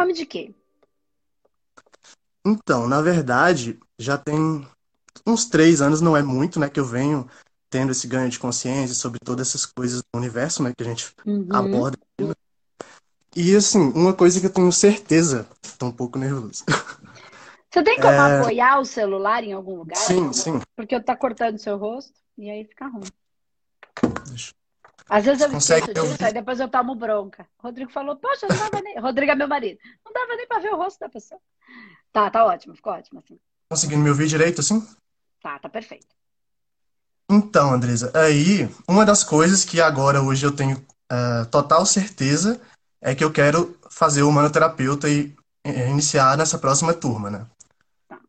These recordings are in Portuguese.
fome de quê? Então, na verdade, já tem uns três anos, não é muito, né, que eu venho tendo esse ganho de consciência sobre todas essas coisas do universo, né, que a gente uhum. aborda. E, assim, uma coisa que eu tenho certeza, tô um pouco nervoso. Você tem como é... apoiar o celular em algum lugar? Sim, sim. Porque eu tá cortando seu rosto e aí fica ruim. Deixa. Às vezes eu esqueço disso, aí depois eu tomo bronca. O Rodrigo falou, poxa, não dava nem... Rodrigo é meu marido. Não dava nem pra ver o rosto da pessoa. Tá, tá ótimo, ficou ótimo assim. Conseguindo me ouvir direito assim? Tá, tá perfeito. Então, Andresa, aí, uma das coisas que agora, hoje, eu tenho uh, total certeza é que eu quero fazer o humanoterapeuta e iniciar nessa próxima turma, né? Tá.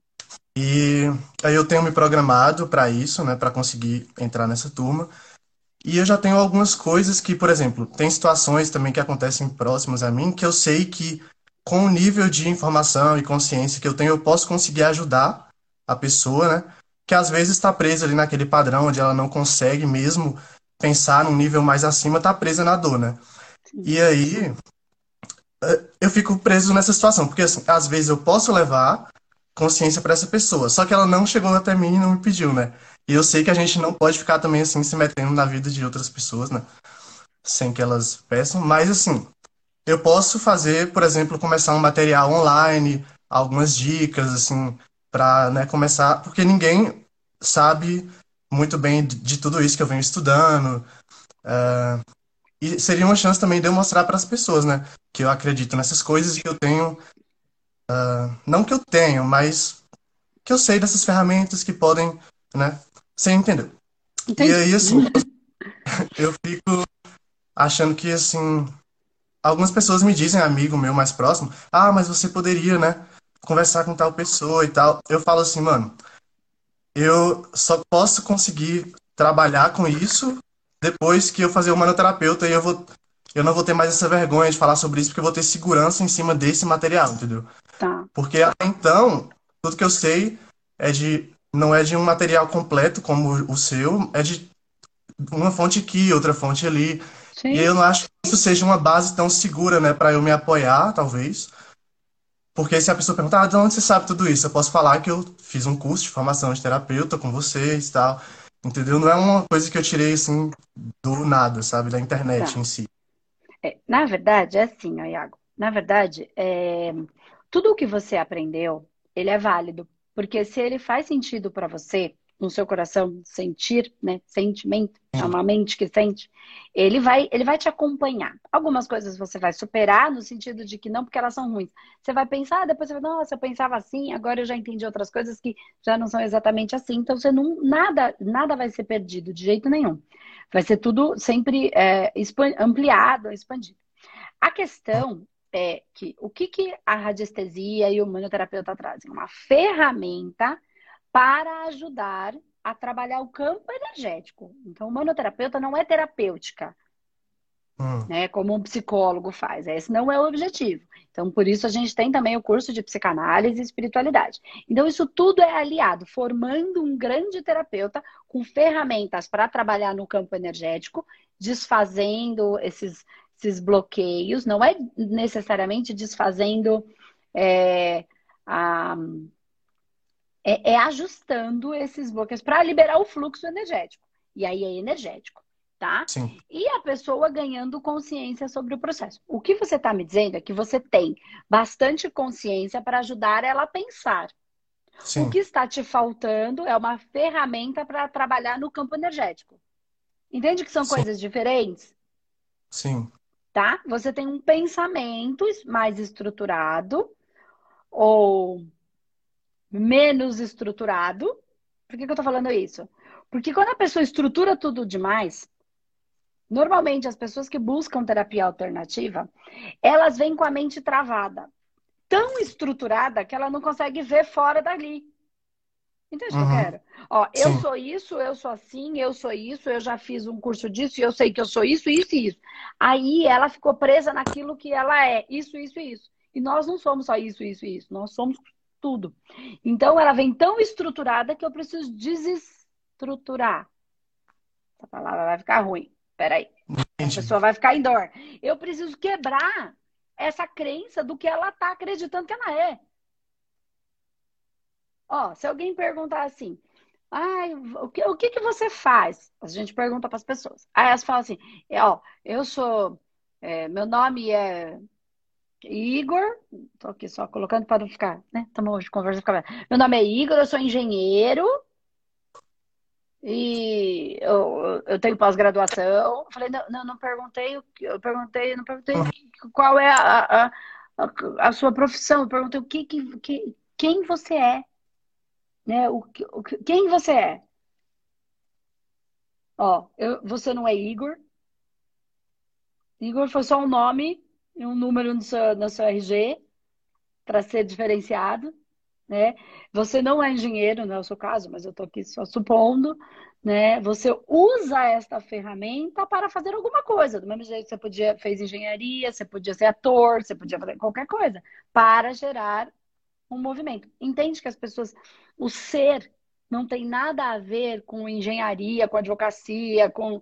E aí eu tenho me programado para isso, né, para conseguir entrar nessa turma. E eu já tenho algumas coisas que, por exemplo, tem situações também que acontecem próximas a mim que eu sei que com o nível de informação e consciência que eu tenho, eu posso conseguir ajudar a pessoa, né? Que às vezes está presa ali naquele padrão onde ela não consegue mesmo pensar num nível mais acima, está presa na dor, né? E aí eh, eu fico preso nessa situação, porque assim, às vezes eu posso levar consciência para essa pessoa, só que ela não chegou até mim e não me pediu, né? E eu sei que a gente não pode ficar também assim se metendo na vida de outras pessoas, né? Sem que elas peçam, mas assim, eu posso fazer, por exemplo, começar um material online, algumas dicas, assim, para né, começar, porque ninguém sabe muito bem de, tudo isso que eu venho estudando. Uh, e seria uma chance também de eu mostrar para as pessoas, né, que eu acredito nessas coisas e que eu tenho. Uh, não que eu tenho, mas que eu sei dessas ferramentas que podem, né? Você entendeu? Entendi. E aí, assim, eu fico achando que, assim, algumas pessoas me dizem, amigo meu mais próximo, ah, mas você poderia, né, conversar com tal pessoa e tal. Eu falo assim, mano, eu só posso conseguir trabalhar com isso depois que eu fazer o manoterapeuta e eu vou eu não vou ter mais essa vergonha de falar sobre isso porque eu vou ter segurança em cima desse material, entendeu? Tá. Porque até então, tudo que eu sei é de não é de um material completo como o seu, é de uma fonte aqui, outra fonte ali. Sim. E eu não acho que isso seja uma base tão segura, né, para eu me apoiar, talvez. Porque se a pessoa perguntar, ah, de onde você sabe tudo isso? Eu posso falar que eu fiz um curso de formação de terapeuta com vocês e tal. Entendeu? Não é uma coisa que eu tirei, assim, do nada, sabe? Da internet tá. em si. É, na verdade, é assim, ó, Iago. Na verdade, é... tudo o que você aprendeu, ele é válido. Porque se ele faz sentido para você, no seu coração sentir, né, sentimento, é uma mente que sente, ele vai, ele vai te acompanhar. Algumas coisas você vai superar no sentido de que não porque elas são ruins. Você vai pensar, depois você vai, nossa, eu pensava assim, agora eu já entendi outras coisas que já não são exatamente assim. Então você não nada, nada vai ser perdido de jeito nenhum. Vai ser tudo sempre é, ampliado, expandido. A questão é que o que, que a radiestesia e o manoterapeuta trazem? Uma ferramenta para ajudar a trabalhar o campo energético. Então, o manoterapeuta não é terapêutica, hum. né? Como um psicólogo faz. Esse não é o objetivo. Então, por isso a gente tem também o curso de psicanálise e espiritualidade. Então, isso tudo é aliado, formando um grande terapeuta com ferramentas para trabalhar no campo energético, desfazendo esses, esses bloqueios. Não é necessariamente desfazendo é, a é, é ajustando esses bloqueios para liberar o fluxo energético. E aí é energético, tá? Sim. E a pessoa ganhando consciência sobre o processo. O que você está me dizendo é que você tem bastante consciência para ajudar ela a pensar. Sim. O que está te faltando é uma ferramenta para trabalhar no campo energético. Entende que são Sim. coisas diferentes? Sim. Tá? Você tem um pensamento mais estruturado ou menos estruturado. Por que, que eu tô falando isso? Porque quando a pessoa estrutura tudo demais, normalmente as pessoas que buscam terapia alternativa, elas vêm com a mente travada. Tão estruturada que ela não consegue ver fora dali. Entende o uhum. que eu uhum. quero? Ó, Sim. eu sou isso, eu sou assim, eu sou isso, eu já fiz um curso disso e eu sei que eu sou isso, isso e isso. Aí ela ficou presa naquilo que ela é, isso, isso e isso. E nós não somos só isso, isso e isso. Nós somos tudo. Então ela vem tão estruturada que eu preciso desestruturar. Essa palavra vai ficar ruim. Peraí. A pessoa vai ficar em dor. Eu preciso quebrar essa crença do que ela está acreditando que ela é. Ó, se alguém perguntar assim, ai, o que, o que, que você faz? A gente pergunta para as pessoas. Aí elas falam assim, é, ó, eu sou, é, meu nome é Igor, tô aqui só colocando para não ficar, né? Estamos hoje conversa ficar. Meu nome é Igor, eu sou engenheiro e eu, eu tenho pós-graduação. Falei, não, não, não perguntei, eu perguntei, não perguntei qual é a, a, a, a sua profissão, eu perguntei o que, que, que quem você é, né? O, o, quem você é? Ó, eu, você não é Igor. Igor foi só um nome e um número no seu, no seu RG para ser diferenciado, né? Você não é engenheiro, não é o seu caso, mas eu estou aqui só supondo, né? Você usa esta ferramenta para fazer alguma coisa. Do mesmo jeito que você podia fez engenharia, você podia ser ator, você podia fazer qualquer coisa para gerar um movimento. Entende que as pessoas, o ser não tem nada a ver com engenharia, com advocacia, com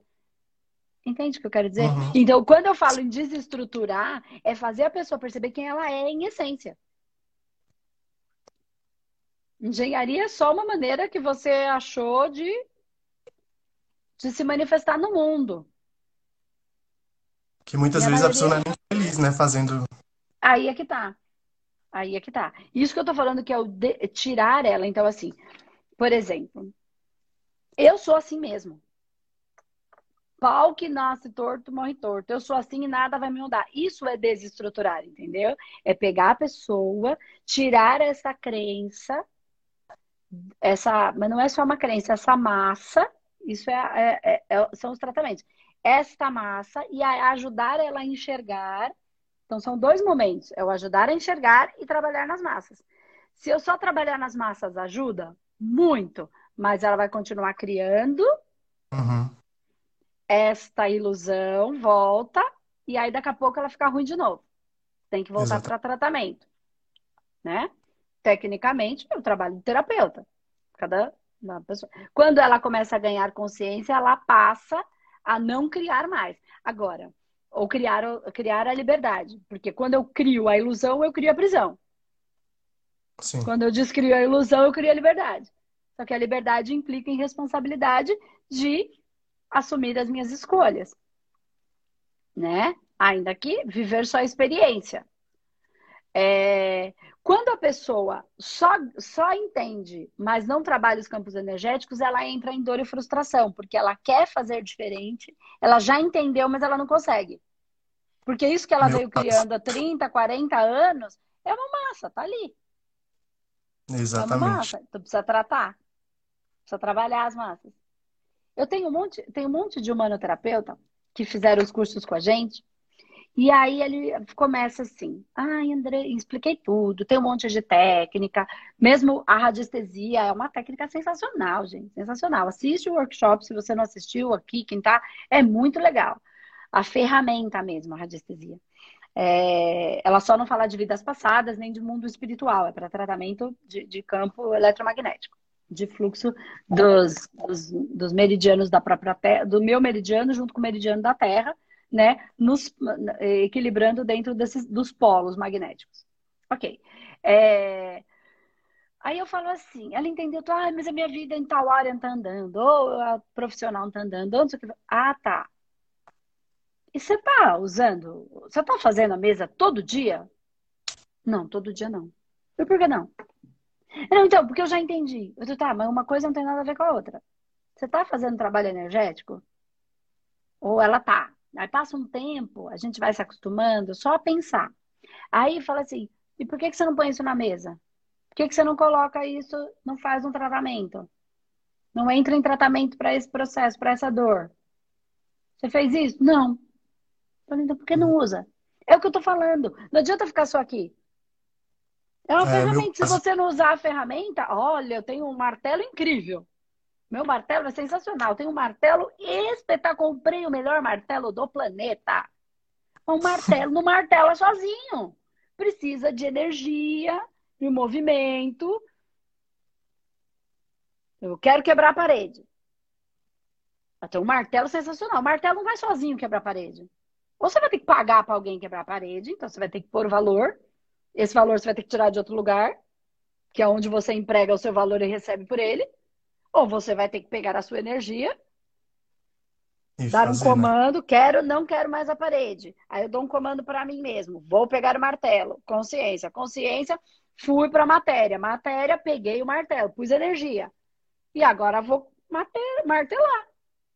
Entende o que eu quero dizer? Uhum. Então, quando eu falo em desestruturar, é fazer a pessoa perceber quem ela é em essência. Engenharia é só uma maneira que você achou de, de se manifestar no mundo. Que muitas vezes a, maioria... pessoa não é nem feliz, né? Fazendo. Aí é que tá. Aí é que tá. Isso que eu tô falando que é o de... tirar ela. Então, assim, por exemplo, eu sou assim mesmo. Pau que nasce torto, morre torto. Eu sou assim e nada vai me mudar. Isso é desestruturar, entendeu? É pegar a pessoa, tirar essa crença, essa, mas não é só uma crença, essa massa, isso é, é, é, é são os tratamentos. Esta massa e ajudar ela a enxergar. Então, são dois momentos: é o ajudar a enxergar e trabalhar nas massas. Se eu só trabalhar nas massas, ajuda? Muito, mas ela vai continuar criando. Uhum esta ilusão volta e aí daqui a pouco ela fica ruim de novo. Tem que voltar para tratamento, né? Tecnicamente, o trabalho do terapeuta. Cada pessoa. Quando ela começa a ganhar consciência, ela passa a não criar mais. Agora, ou criar, criar a liberdade. Porque quando eu crio a ilusão, eu crio a prisão. Sim. Quando eu descrio a ilusão, eu crio a liberdade. Só que a liberdade implica em responsabilidade de assumir as minhas escolhas, né? Ainda que viver só a experiência. É, quando a pessoa só, só entende, mas não trabalha os campos energéticos, ela entra em dor e frustração, porque ela quer fazer diferente, ela já entendeu, mas ela não consegue. Porque isso que ela Meu veio criando há 30, 40 anos é uma massa, tá ali. Exatamente. É uma massa, então precisa tratar, precisa trabalhar as massas. Eu tenho um monte, tenho um monte de humanoterapeuta que fizeram os cursos com a gente. E aí ele começa assim: ai, André, expliquei tudo, tem um monte de técnica. Mesmo a radiestesia é uma técnica sensacional, gente. Sensacional. Assiste o workshop se você não assistiu aqui, quem tá, é muito legal. A ferramenta mesmo, a radiestesia. É, ela só não fala de vidas passadas nem de mundo espiritual, é para tratamento de, de campo eletromagnético de fluxo dos, dos, dos, meridianos da própria Terra, do meu meridiano junto com o meridiano da Terra, né, nos equilibrando dentro desses, dos polos magnéticos. Ok. É... Aí eu falo assim, ela entendeu, ah, mas a minha vida em tal área não tá andando, ou a profissional não tá andando, ou não sei o que. Ah, tá. E você tá usando, você tá fazendo a mesa todo dia? Não, todo dia não. E por que não? Não, então, porque eu já entendi. Eu disse, tá, mas uma coisa não tem nada a ver com a outra. Você tá fazendo trabalho energético? Ou ela tá? Aí passa um tempo, a gente vai se acostumando só a pensar. Aí fala assim, e por que, que você não põe isso na mesa? Por que, que você não coloca isso, não faz um tratamento? Não entra em tratamento para esse processo, para essa dor? Você fez isso? Não. Então, por que não usa? É o que eu tô falando. Não adianta ficar só aqui. É uma é, ferramenta. Meu... Se você não usar a ferramenta, olha, eu tenho um martelo incrível. Meu martelo é sensacional. Tenho um martelo espetacular. Comprei o melhor martelo do planeta. Um martelo não martela sozinho. Precisa de energia, de movimento. Eu quero quebrar a parede. Então, um martelo sensacional. O martelo não vai sozinho quebrar a parede. Ou você vai ter que pagar para alguém quebrar a parede, então você vai ter que pôr valor. Esse valor você vai ter que tirar de outro lugar, que é onde você emprega o seu valor e recebe por ele. Ou você vai ter que pegar a sua energia, E dar um fazer, né? comando, quero, não quero mais a parede. Aí eu dou um comando para mim mesmo, vou pegar o martelo, consciência, consciência, fui para a matéria, matéria, peguei o martelo, pus energia. E agora vou martelar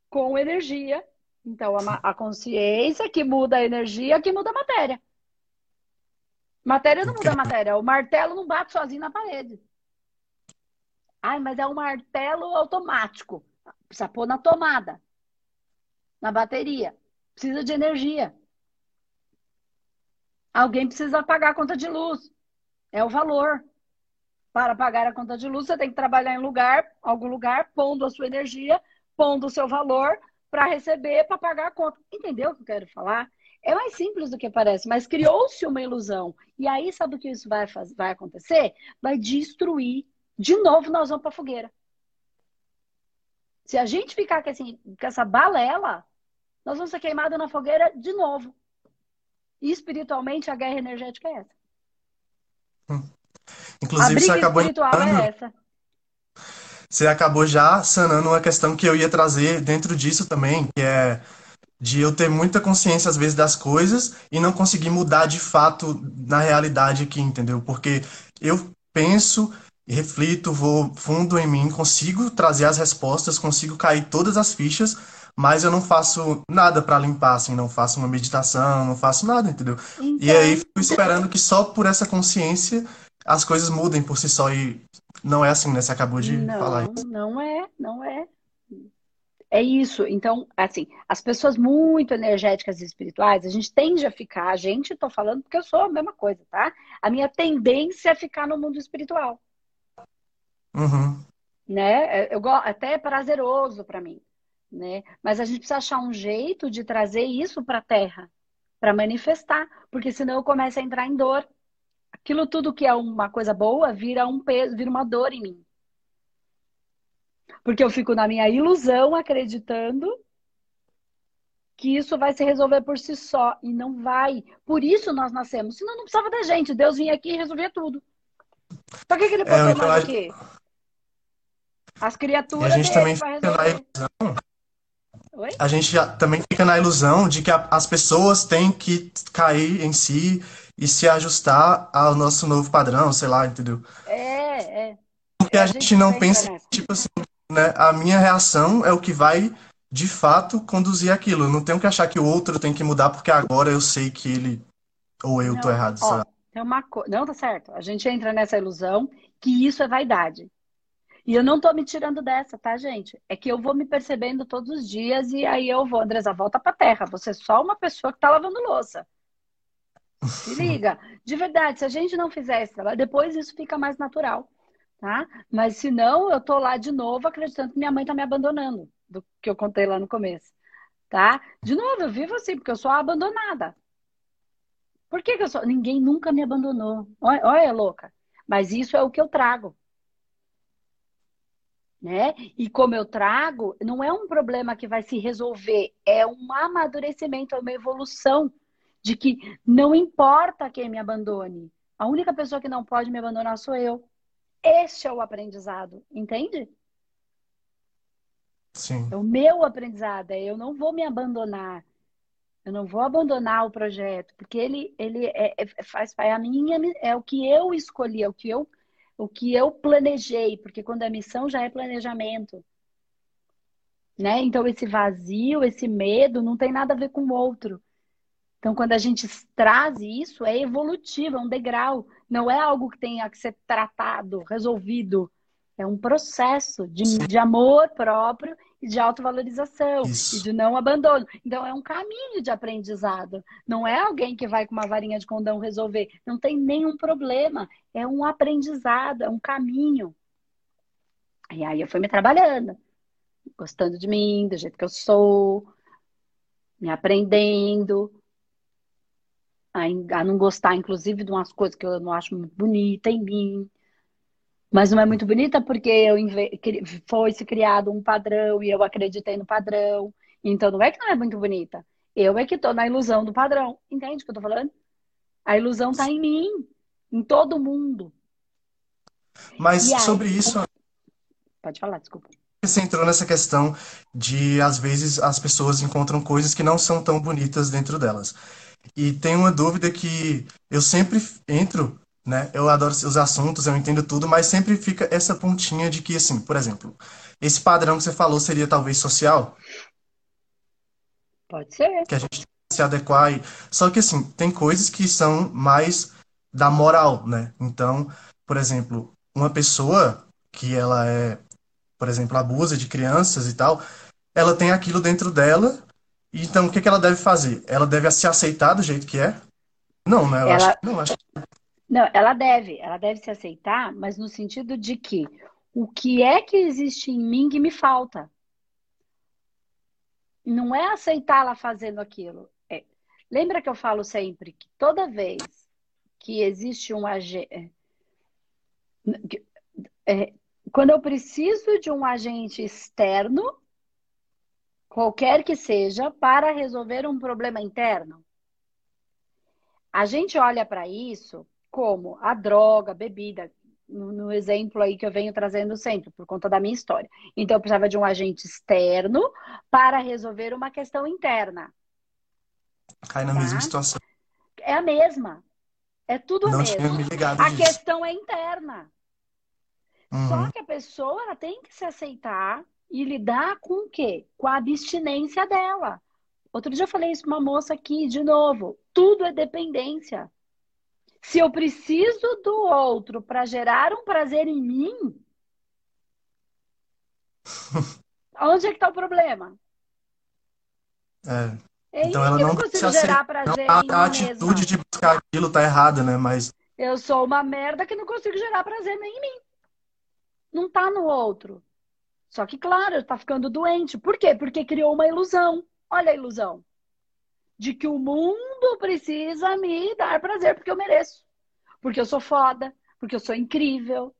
com energia. Então a, a consciência que muda a energia, que muda a matéria. Matéria não muda a matéria, o martelo não bate sozinho na parede. Ai, mas é um martelo automático. Precisa pôr na tomada na bateria. Precisa de energia. Alguém precisa pagar a conta de luz. É o valor. Para pagar a conta de luz, você tem que trabalhar em lugar, algum lugar, pondo a sua energia, pondo o seu valor para receber, para pagar a conta. Entendeu o que eu quero falar? É mais simples do que parece, mas criou-se uma ilusão. E aí, sabe o que isso vai, vai acontecer? Vai destruir. De novo, nós vamos para a fogueira. Se a gente ficar com, assim, com essa balela, nós vamos ser queimados na fogueira de novo. E espiritualmente, a guerra energética é essa. A Inclusive, você acabou é essa. você acabou já sanando uma questão que eu ia trazer dentro disso também, que é de eu ter muita consciência às vezes das coisas e não conseguir mudar de fato na realidade aqui, entendeu? Porque eu penso, reflito, vou fundo em mim, consigo trazer as respostas, consigo cair todas as fichas, mas eu não faço nada para limpar, assim, não faço uma meditação, não faço nada, entendeu? E aí Então, fico esperando que só por essa consciência as coisas mudem por si só e não é assim, né? Você acabou de falar não, isso. não é, não é. É isso. Então, assim, as pessoas muito energéticas e espirituais, a gente tende a ficar, a gente, tô falando porque eu sou a mesma coisa, tá? A minha tendência é ficar no mundo espiritual, Uhum. né? Eu, go- até é prazeroso para mim, né? Mas a gente precisa achar um jeito de trazer isso para a Terra, para manifestar, porque senão eu começo a entrar em dor. Aquilo tudo que é uma coisa boa vira um peso, vira uma dor em mim. Porque eu fico na minha ilusão acreditando que isso vai se resolver por si só. E não vai. Por isso nós nascemos. Senão não precisava da gente. Deus vinha aqui e resolvia tudo. Pra que, que ele É, botou eu nós acho- aqui? As E a criaturas gente também fica na ilusão, Oi? a gente já- também fica na ilusão de que a- as pessoas têm que cair em si e se ajustar ao nosso novo padrão, sei lá, entendeu? É, é. Porque É, a a gente gente não pensa, nessa. tipo assim, né? A minha reação é o que vai, de fato, conduzir aquilo. Eu não tenho que achar que o outro tem que mudar porque agora eu sei que ele ou eu tô Não, errado, sei ó, tem uma coisa. Não, tá certo. A gente entra nessa ilusão que isso é vaidade. E eu não tô me tirando dessa, tá, gente? É que eu vou me percebendo todos os dias e aí eu vou, Andresa, volta pra terra. Você é só uma pessoa que tá lavando louça. Se liga. De verdade, se a gente não fizer esse trabalho, depois isso fica mais natural, tá? Mas se não, eu tô lá de novo acreditando que minha mãe tá me abandonando, do que eu contei lá no começo, tá? De novo, eu vivo assim, porque eu sou abandonada. Por que que eu sou? Ninguém nunca me abandonou. Olha, olha, louca. Mas isso é o que eu trago, né? E como eu trago, não é um problema que vai se resolver, é um amadurecimento, é uma evolução de que não importa quem me abandone. A única pessoa que não pode me abandonar sou eu. Este é o aprendizado, entende? Sim. É o meu aprendizado, é eu não vou me abandonar. Eu não vou abandonar o projeto, porque ele, ele é, é- faz é a minha, é o que eu escolhi, é o que eu, o que eu planejei, porque quando é missão já é planejamento, né? Então esse vazio, esse medo não tem nada a ver com o outro. Então quando a gente traz isso, é evolutivo, é um degrau, não é algo que tenha que ser tratado, resolvido. É um processo de, de amor próprio e de autovalorização Isso. e de não abandono. Então é um caminho de aprendizado. Não é alguém que vai com uma varinha de condão resolver. Não tem nenhum problema. É um aprendizado, é um caminho. E aí eu fui me trabalhando, gostando de mim, do jeito que eu sou, me aprendendo, a, a não gostar, inclusive, de umas coisas que eu não acho muito bonita em mim. Mas não é muito bonita porque eu foi se criado um padrão e eu acreditei no padrão. Então não é que não é muito bonita. Eu é que tô na ilusão do padrão. Entende o que eu tô falando? A ilusão tá em mim, em todo mundo. Mas aí, sobre isso. Pode falar, desculpa. Você entrou nessa questão de, às vezes, as pessoas encontram coisas que não são tão bonitas dentro delas. E tem uma dúvida que eu sempre entro, né? Eu adoro os assuntos, eu entendo tudo, mas sempre fica essa pontinha de que, assim, por exemplo, esse padrão que você falou seria talvez social? Pode ser. Que a gente se adequar. E... Só que, assim, tem coisas que são mais da moral, né? Então, por exemplo, uma pessoa que ela é, por exemplo, abusa de crianças e tal, ela tem aquilo dentro dela então, o que, que ela deve fazer? Ela deve se aceitar do jeito que é? Não, né? Eu ela... acho, não, acho... não, ela deve. Ela deve se aceitar, mas no sentido de que o que é que existe em mim que me falta? Não é aceitar ela fazendo aquilo. É. Lembra que eu falo sempre que toda vez que existe um agente. É, quando eu preciso de um agente externo, qualquer que seja, para resolver um problema interno? A gente olha para isso como a droga, bebida, no, no, exemplo aí que eu venho trazendo sempre, por conta da minha história. Então, eu precisava de um agente externo para resolver uma questão interna. Cai na tá? mesma situação. É a mesma. É tudo Não a mesma. Tinha me ligado a disso. questão é interna. Uhum. Só que a pessoa ela tem que se aceitar e lidar com o quê? Com a abstinência dela. Outro dia eu falei isso para uma moça aqui, de novo. Tudo é dependência. Se eu preciso do outro para gerar um prazer em mim, onde é que está o problema? É. É então ela não, consigo gerar prazer não, a, a atitude mesma. de buscar aquilo tá errada, né? Mas eu sou uma merda que não consigo gerar prazer nem em mim. Não tá no outro. Só que, claro, está ficando doente. Por quê? Porque criou uma ilusão. Olha a ilusão. De que o mundo precisa me dar prazer porque eu mereço. Porque eu sou foda. Porque eu sou incrível.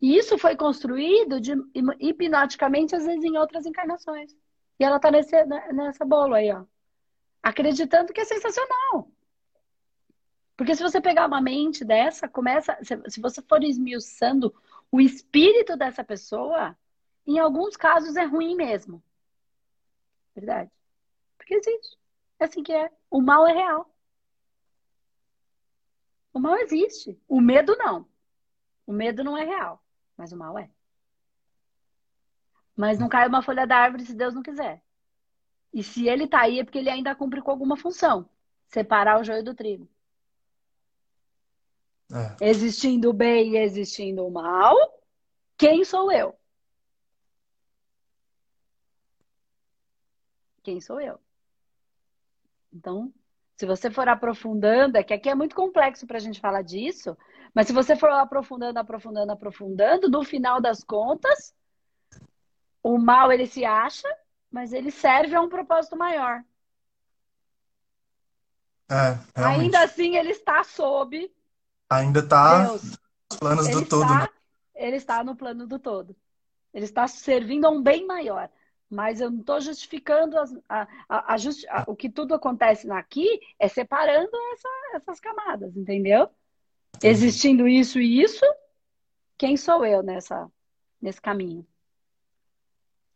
E isso foi construído de, hipnoticamente, às vezes, em outras encarnações. E ela está nesse, né, nessa bolo aí, ó. Acreditando que é sensacional. Porque se você pegar uma mente dessa, começa. Se você for esmiuçando o espírito dessa pessoa, em alguns casos é ruim mesmo. Verdade. Porque existe. É assim que é. O mal é real. O mal existe. O medo não. O medo não é real. Mas o mal é. Mas não cai uma folha da árvore se Deus não quiser. E se ele tá aí é porque ele ainda cumpre com alguma função. Separar o joio do trigo. É. Existindo o bem e existindo o mal, quem sou eu? quem sou eu. Então, se você for aprofundando, é que aqui é muito complexo para a gente falar disso, mas se você for aprofundando, aprofundando, aprofundando, no final das contas, o mal ele se acha, mas ele serve a um propósito maior. É, Ainda assim, ele está sob. Ainda está nos planos ele do todo. Está, né? Ele está no plano do todo. Ele está servindo a um bem maior mas eu não estou justificando as, a, a, a justi o que tudo acontece aqui é separando essa, essas camadas, entendeu? Existindo isso e isso, quem sou eu nessa, nesse caminho?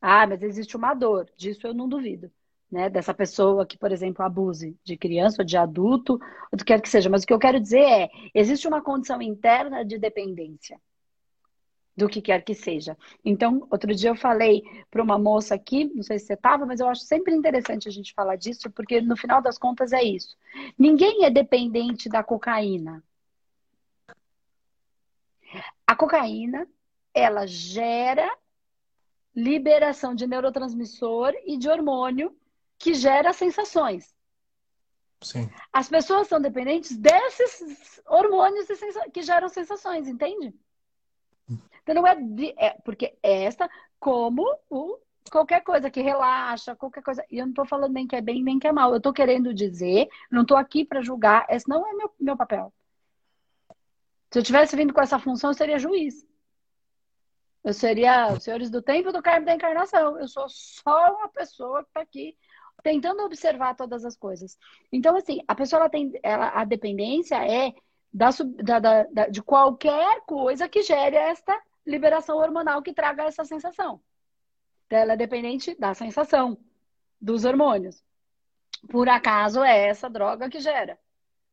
Ah, mas existe uma dor, disso eu não duvido. Né, dessa pessoa que, por exemplo, abuse de criança ou de adulto, ou do que quer que seja. Mas o que eu quero dizer é, existe uma condição interna de dependência do que quer que seja. Então, outro dia eu falei para uma moça aqui, não sei se você estava, mas eu acho sempre interessante a gente falar disso, porque no final das contas é isso. Ninguém é dependente da cocaína. A cocaína, ela gera liberação de neurotransmissor e de hormônio que gera sensações. Sim. As pessoas são dependentes desses hormônios que geram sensações, entende? Então não é, de, é porque esta, como o, qualquer coisa que relaxa, qualquer coisa. E eu não estou falando nem que é bem nem que é mal. Eu estou querendo dizer, não estou aqui para julgar. Esse não é meu, meu papel. Se eu tivesse vindo com essa função, eu seria juiz. Eu seria os senhores do tempo do carmo da encarnação. Eu sou só uma pessoa que está aqui tentando observar todas as coisas. Então, assim, a pessoa ela tem. Ela, a dependência é da, da, da, de qualquer coisa que gere esta liberação hormonal que traga essa sensação. Então, ela é dependente da sensação dos hormônios. Por acaso é essa droga que gera.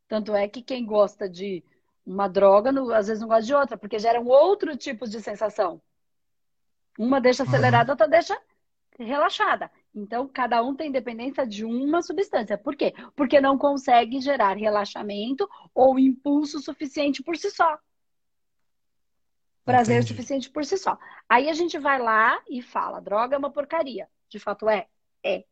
Tanto é que quem gosta de uma droga, às vezes não gosta de outra, porque geram outro tipo de sensação. Uma deixa acelerada, outra deixa relaxada. Então, cada um tem dependência de uma substância. Por quê? Porque não consegue gerar relaxamento ou impulso suficiente por si só. Prazer Entendi. suficiente por si só. Aí a gente vai lá e fala: droga é uma porcaria. De fato é? É.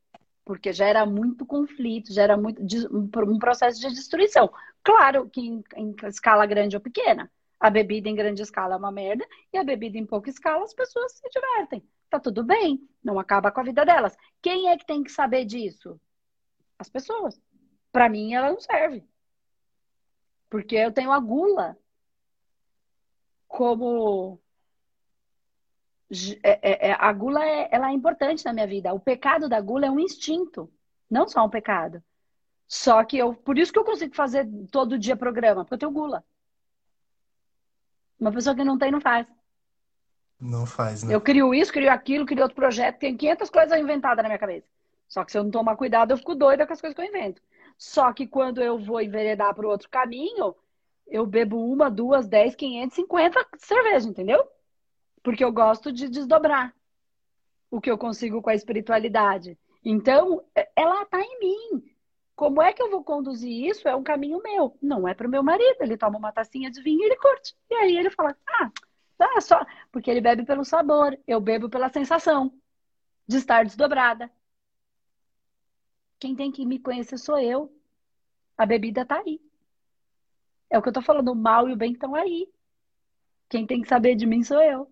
Porque gera muito conflito, gera muito um processo de destruição. Claro que em, em escala grande ou pequena. A bebida em grande escala é uma merda e a bebida em pouca escala as pessoas se divertem. Tá tudo bem, não acaba com a vida delas. Quem é que tem que saber disso? As pessoas. Para mim, ela não serve. Porque eu tenho a gula como é, é, é, a gula é, ela é importante na minha vida. O pecado da gula é um instinto, não só um pecado. Só que eu, por isso que eu consigo fazer todo dia programa, porque eu tenho gula. Uma pessoa que não tem, não faz. Não faz, né? Eu crio isso, crio aquilo, crio outro projeto, tem 500 coisas inventadas na minha cabeça. Só que se eu não tomar cuidado, eu fico doida com as coisas que eu invento. Só que quando eu vou enveredar para o outro caminho, eu bebo uma, duas, dez, quinhentos, cinquenta cervejas, entendeu? Porque eu gosto de desdobrar o que eu consigo com a espiritualidade. Então, é, ela está em mim. Como é que eu vou conduzir isso? É um caminho meu. Não é para o meu marido. Ele toma uma tacinha de vinho e ele curte. E aí ele fala: ah, tá só. Porque ele bebe pelo sabor. Eu bebo pela sensação de estar desdobrada. Quem tem que me conhecer sou eu. A bebida tá aí. É o que eu tô falando, o mal e o bem estão aí. Quem tem que saber de mim sou eu.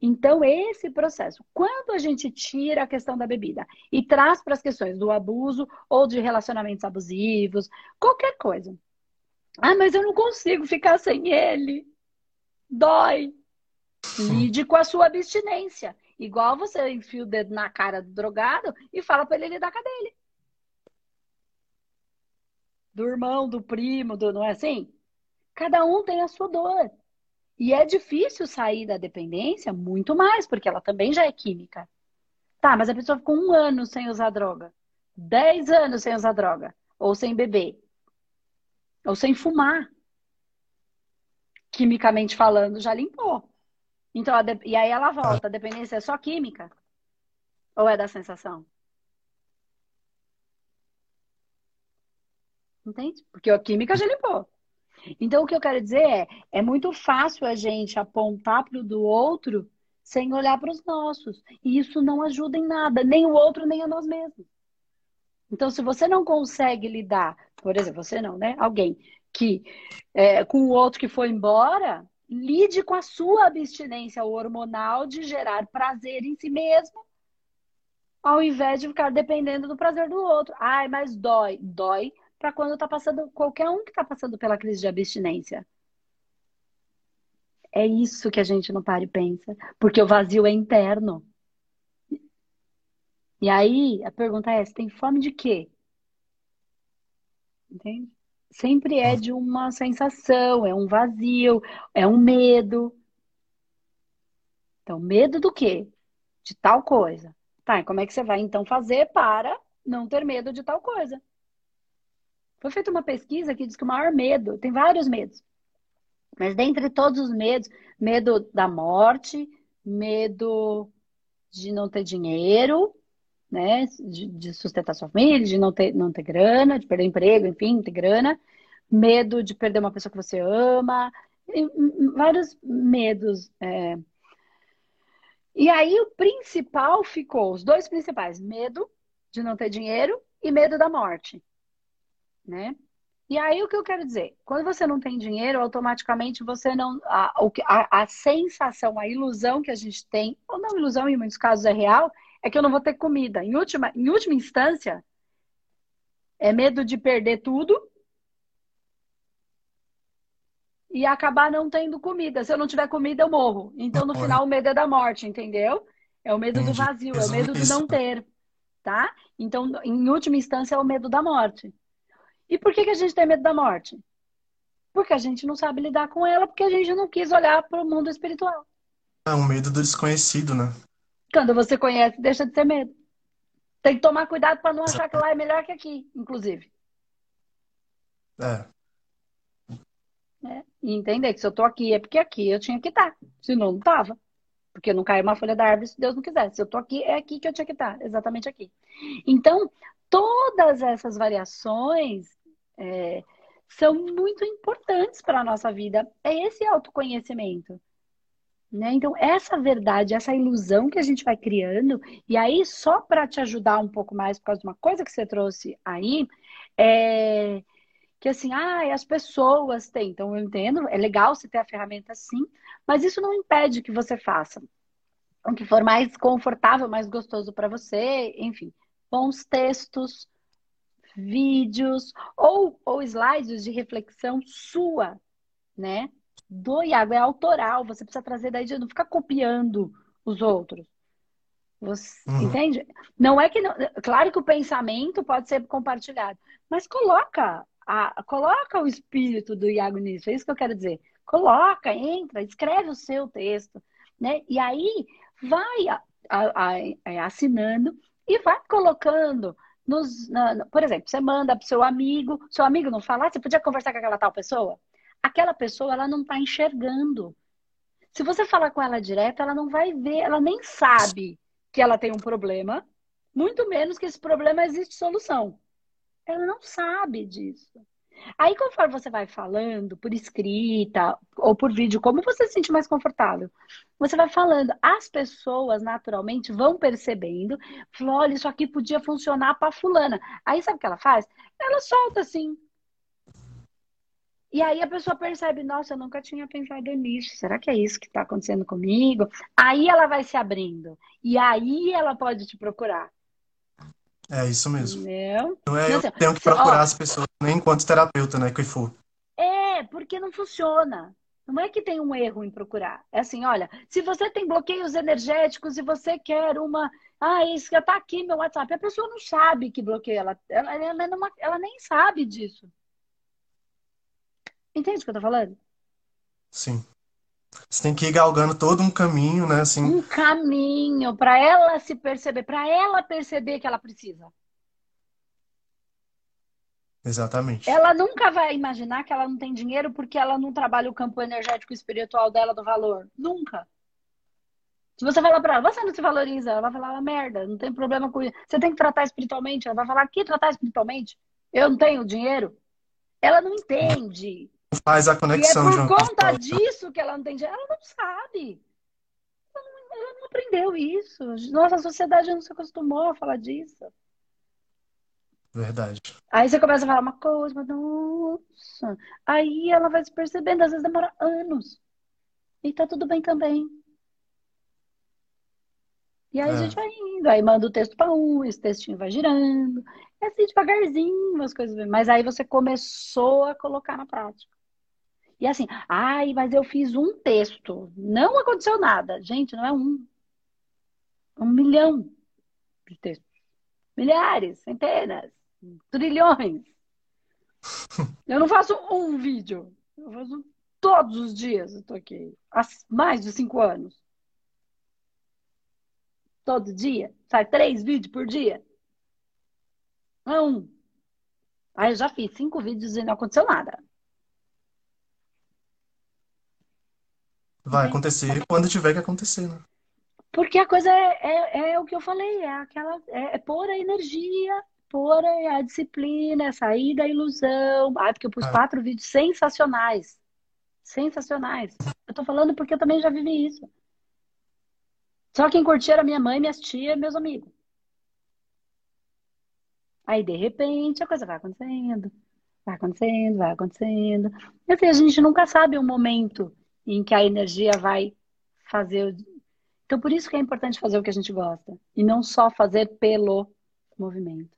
Então, esse processo, quando a gente tira a questão da bebida e traz para as questões do abuso ou de relacionamentos abusivos, qualquer coisa. Ah, mas eu não consigo ficar sem ele. Dói. Lide com a sua abstinência. Igual você enfia o dedo na cara do drogado e fala para ele lidar com a dele. Do irmão, do primo, do, não é assim? Cada um tem a sua dor. E é difícil sair da dependência muito mais, porque ela também já é química. Tá, mas a pessoa ficou um ano sem usar droga, dez anos sem usar droga, ou sem beber, ou sem fumar. Quimicamente falando, já limpou. Então, e aí ela volta. A dependência é só química? Ou é da sensação? Entende? Porque a química já limpou. Então, o que eu quero dizer é: é muito fácil a gente apontar para o do outro sem olhar para os nossos. E isso não ajuda em nada, nem o outro, nem a nós mesmos. Então, se você não consegue lidar, por exemplo, você não, né? Alguém que é, com o outro que foi embora, lide com a sua abstinência hormonal de gerar prazer em si mesmo, ao invés de ficar dependendo do prazer do outro. Ai, mas dói. Dói para quando está passando, qualquer um que está passando pela crise de abstinência. É isso que a gente não para e pensa, porque o vazio é interno. E aí a pergunta é: você tem fome de quê? Entende? Sempre é de uma sensação, é um vazio, é um medo. Então, medo do quê? De tal coisa. Tá, e como é que você vai então fazer para não ter medo de tal coisa? Foi feita uma pesquisa que diz que o maior medo, tem vários medos, mas dentre todos os medos, medo da morte, medo de não ter dinheiro, né, de, de, sustentar sua família, de não ter, não ter grana, de perder emprego, enfim, não ter grana, medo de perder uma pessoa que você ama, vários medos. É... E aí o principal ficou, os dois principais, medo de não ter dinheiro e medo da morte né? E aí o que eu quero dizer? Quando você não tem dinheiro, automaticamente você não. A, a, a sensação, a ilusão que a gente tem, ou não ilusão, em muitos casos é real, é que eu não vou ter comida. Em última, em última instância, é medo de perder tudo e acabar não tendo comida. Se eu não tiver comida, eu morro. Então, no final, o medo é da morte, entendeu? É o medo do vazio, é o medo do não ter. tá? Então, em última instância, é o medo da morte. E por que, que a gente tem medo da morte? Porque a gente não sabe lidar com ela, porque a gente não quis olhar para o mundo espiritual. É um medo do desconhecido, né? Quando você conhece, deixa de ter medo. Tem que tomar cuidado para não achar que lá é melhor que aqui, inclusive. É. é. E entender que se eu tô aqui é porque aqui eu tinha que estar. Senão não tava. Porque não caiu uma folha da árvore se Deus não quisesse. Se eu tô aqui, é aqui que eu tinha que estar. Exatamente aqui. Então, todas essas variações é, são muito importantes para a nossa vida. É esse autoconhecimento. Né? Então, essa verdade, essa ilusão que a gente vai criando, e aí, só para te ajudar um pouco mais, por causa de uma coisa que você trouxe aí, é que assim, ah, as pessoas têm. Então, eu entendo, é legal você ter a ferramenta sim, mas isso não impede que você faça. O que for mais confortável, mais gostoso para você, enfim, bons textos, vídeos ou, ou slides de reflexão sua, né? Do Iago, é autoral, você precisa trazer daí de não ficar copiando os outros. Você, uhum. Entende? Não é que. Não, claro que o pensamento pode ser compartilhado, mas coloca, a, coloca o espírito do Iago nisso, é isso que eu quero dizer. Coloca, entra, escreve o seu texto, né? E aí vai a, a, assinando e vai colocando nos, na, por exemplo, você manda para seu amigo, seu amigo não fala, ah, você podia conversar com aquela tal pessoa? Aquela pessoa, ela não está enxergando. Se você falar com ela direto, ela não vai ver, ela nem sabe que ela tem um problema, muito menos que esse problema existe solução. Ela não sabe disso. Aí, conforme você vai falando por escrita ou por vídeo, como você se sente mais confortável, você vai falando. As pessoas, naturalmente, vão percebendo. Falam, olha, isso aqui podia funcionar para fulana. Aí, sabe o que ela faz? Ela solta assim. E aí a pessoa percebe, nossa, eu nunca tinha pensado nisso. Será que é isso que está acontecendo comigo? Aí ela vai se abrindo. E aí ela pode te procurar. É isso mesmo. Entendeu? Não é não, eu assim, tenho que procurar ó, as pessoas, nem enquanto terapeuta, né, que for. É, porque não funciona. Não é que tem um erro em procurar. É assim, olha, se você tem bloqueios energéticos e você quer uma. Ah, isso já tá aqui no meu WhatsApp. A pessoa não sabe que bloqueio ela. Ela, ela, ela, ela nem sabe disso. Entende o que eu tô falando? Sim. Você tem que ir galgando todo um caminho, né? Assim... Um caminho para ela se perceber, para ela perceber que ela precisa. Exatamente. Ela nunca vai imaginar que ela não tem dinheiro porque ela não trabalha o campo energético espiritual dela do valor. Nunca. Se você falar para ela, você não se valoriza, ela vai falar, ah, merda, não tem problema com isso. Você tem que tratar espiritualmente. Ela vai falar, que tratar espiritualmente? Eu não tenho dinheiro. Ela não entende faz a conexão. E é por conta disso que ela não tem. Ela não sabe. Ela não, ela não, aprendeu isso. Nossa sociedade não se acostumou a falar disso. Verdade. Aí você começa a falar uma coisa, mas nossa. Aí ela vai se percebendo, às vezes demora anos. E tá tudo bem também. E aí é. a gente vai indo, aí manda o texto para um, esse textinho vai girando. É assim, devagarzinho as coisas. Mas aí você começou a colocar na prática. E assim, ai, mas eu fiz um texto. Não aconteceu nada. Gente, não é um. Um milhão de textos. Milhares, centenas, trilhões. Eu não faço um vídeo. Eu faço todos os dias. Eu tô aqui. Há mais de cinco anos. Todo dia. Sai três vídeos por dia. Não é um. Aí eu já fiz cinco vídeos e não aconteceu nada. Vai acontecer quando tiver que acontecer, né? Porque a coisa é, é, é o que eu falei, é aquela é, é pôr a energia, pôr a, a disciplina, é sair da ilusão. Ah, porque eu pus é. quatro vídeos sensacionais. Sensacionais. Eu tô falando porque eu também já vivi isso. Só quem curtia era minha mãe, minhas tias meus amigos. Aí, de repente, a coisa vai acontecendo, vai acontecendo, vai acontecendo. E assim, a gente nunca sabe o momento em que a energia vai fazer. Então, por isso que é importante fazer o que a gente gosta. E não só fazer pelo movimento.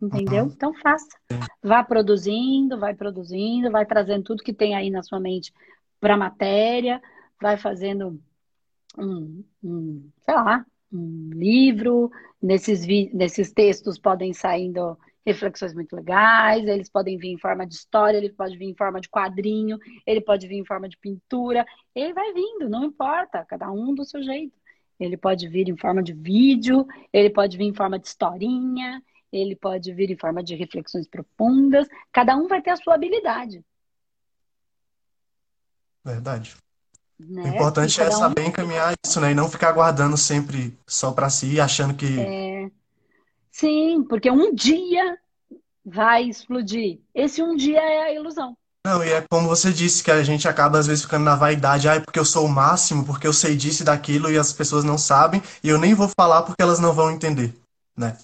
Entendeu? Uhum. Então, faça. Vá produzindo, vai produzindo, vai trazendo tudo que tem aí na sua mente para a matéria, vai fazendo um, um, sei lá, um livro, nesses, nesses textos podem saindo reflexões muito legais, eles podem vir em forma de história, ele pode vir em forma de quadrinho, ele pode vir em forma de pintura, ele vai vindo, não importa, cada um do seu jeito. Ele pode vir em forma de vídeo, ele pode vir em forma de historinha, ele pode vir em forma de reflexões profundas, cada um vai ter a sua habilidade. Verdade. Né? O importante é saber um... encaminhar isso, né? E não ficar guardando sempre só para si, achando que. É... Sim, porque um dia vai explodir. Esse um dia é a ilusão. Não, e é como você disse, que a gente acaba às vezes ficando na vaidade, ah, é porque eu sou o máximo, porque eu sei disso e daquilo e as pessoas não sabem, e eu nem vou falar porque elas não vão entender, né?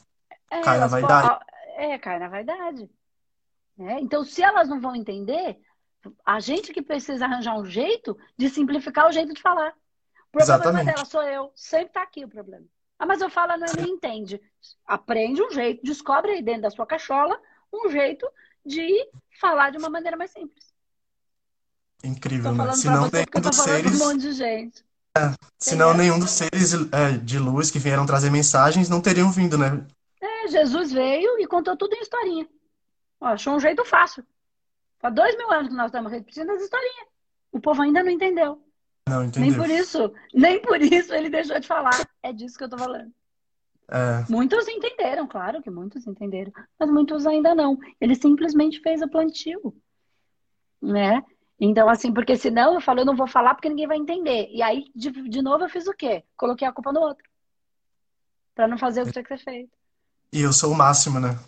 É, cai na vaidade. É, cai na vaidade. É, então, se elas não vão entender, a gente que precisa arranjar um jeito de simplificar o jeito de falar. O problema Exatamente. dela sou eu. Sempre está aqui o problema. Ah, mas eu falo, não, não entende. Aprende um jeito, descobre aí dentro da sua cachola um jeito de falar de uma maneira mais simples. Incrível, né? Senão nenhum dos seres. Um. É, senão nenhum dos seres é, de luz que vieram trazer mensagens não teriam vindo, né? É, Jesus veio e contou tudo em historinha. Ó, achou um jeito fácil. Há dois mil anos que nós estamos repetindo as historinhas. O povo ainda não entendeu. Não entendeu. Nem por isso, nem por isso ele deixou de falar. É disso que eu tô falando. É. Muitos entenderam, claro que muitos entenderam, mas muitos ainda não. Ele simplesmente fez o plantio, né? Então, assim, porque senão eu falo, eu não vou falar porque ninguém vai entender. E aí, de, de novo, eu fiz o quê? Coloquei a culpa no outro. Pra não fazer o que tinha que ser feito. E eu sou o máximo, né?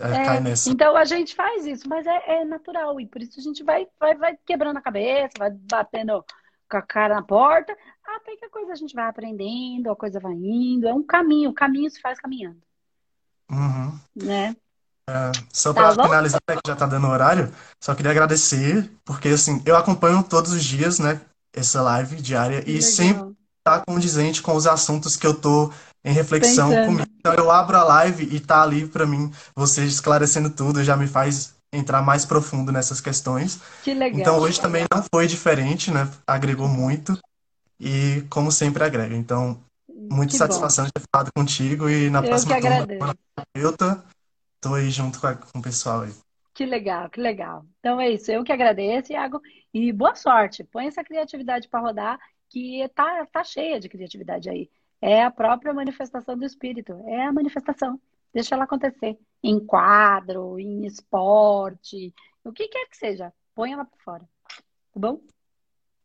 É, nessa. Então a gente faz isso, mas é, é, natural. E por isso a gente vai, vai, vai quebrando a cabeça, vai batendo com a cara na porta, até que a coisa a gente vai aprendendo, a coisa vai indo. É um caminho, o caminho se faz caminhando. Uhum. Né? É, só para tá finalizar, né, que já está dando horário, só queria agradecer, porque assim, eu acompanho todos os dias, né, essa live diária, e sempre está condizente com os assuntos que eu tô em reflexão Pensando. comigo. Então eu abro a live e tá ali para mim, você esclarecendo tudo, já me faz entrar mais profundo nessas questões. Que legal. Então hoje também não foi diferente, né? Agregou muito e como sempre agrega. Então, muita que satisfação bom. de ter falado contigo e na eu próxima turma eu tô aí junto com, a, com o pessoal aí. Que legal, que legal. Então é isso, eu que agradeço, Iago, e boa sorte. Põe essa criatividade para rodar, que tá, tá cheia de criatividade aí. É a própria manifestação do espírito, é a manifestação. Deixa ela acontecer. Em quadro, em esporte, o que quer que seja. Põe ela para fora. Tá bom?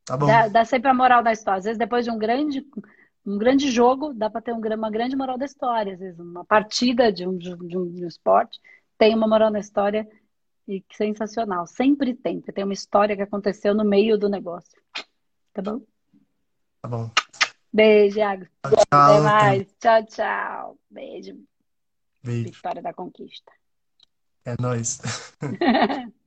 Tá bom. Dá, dá, sempre a moral da história. Às vezes, depois de um grande, um grande jogo, dá para ter um, uma grande moral da história. Às vezes, uma partida de um, de um, de um esporte tem uma moral da história e sensacional. Sempre tem, porque tem uma história que aconteceu no meio do negócio. Tá bom? Tá bom. Beijo, Iago. Tchau, Até mais. Tchau, tchau. Beijo. Beijo. Vitória da conquista. É nóis.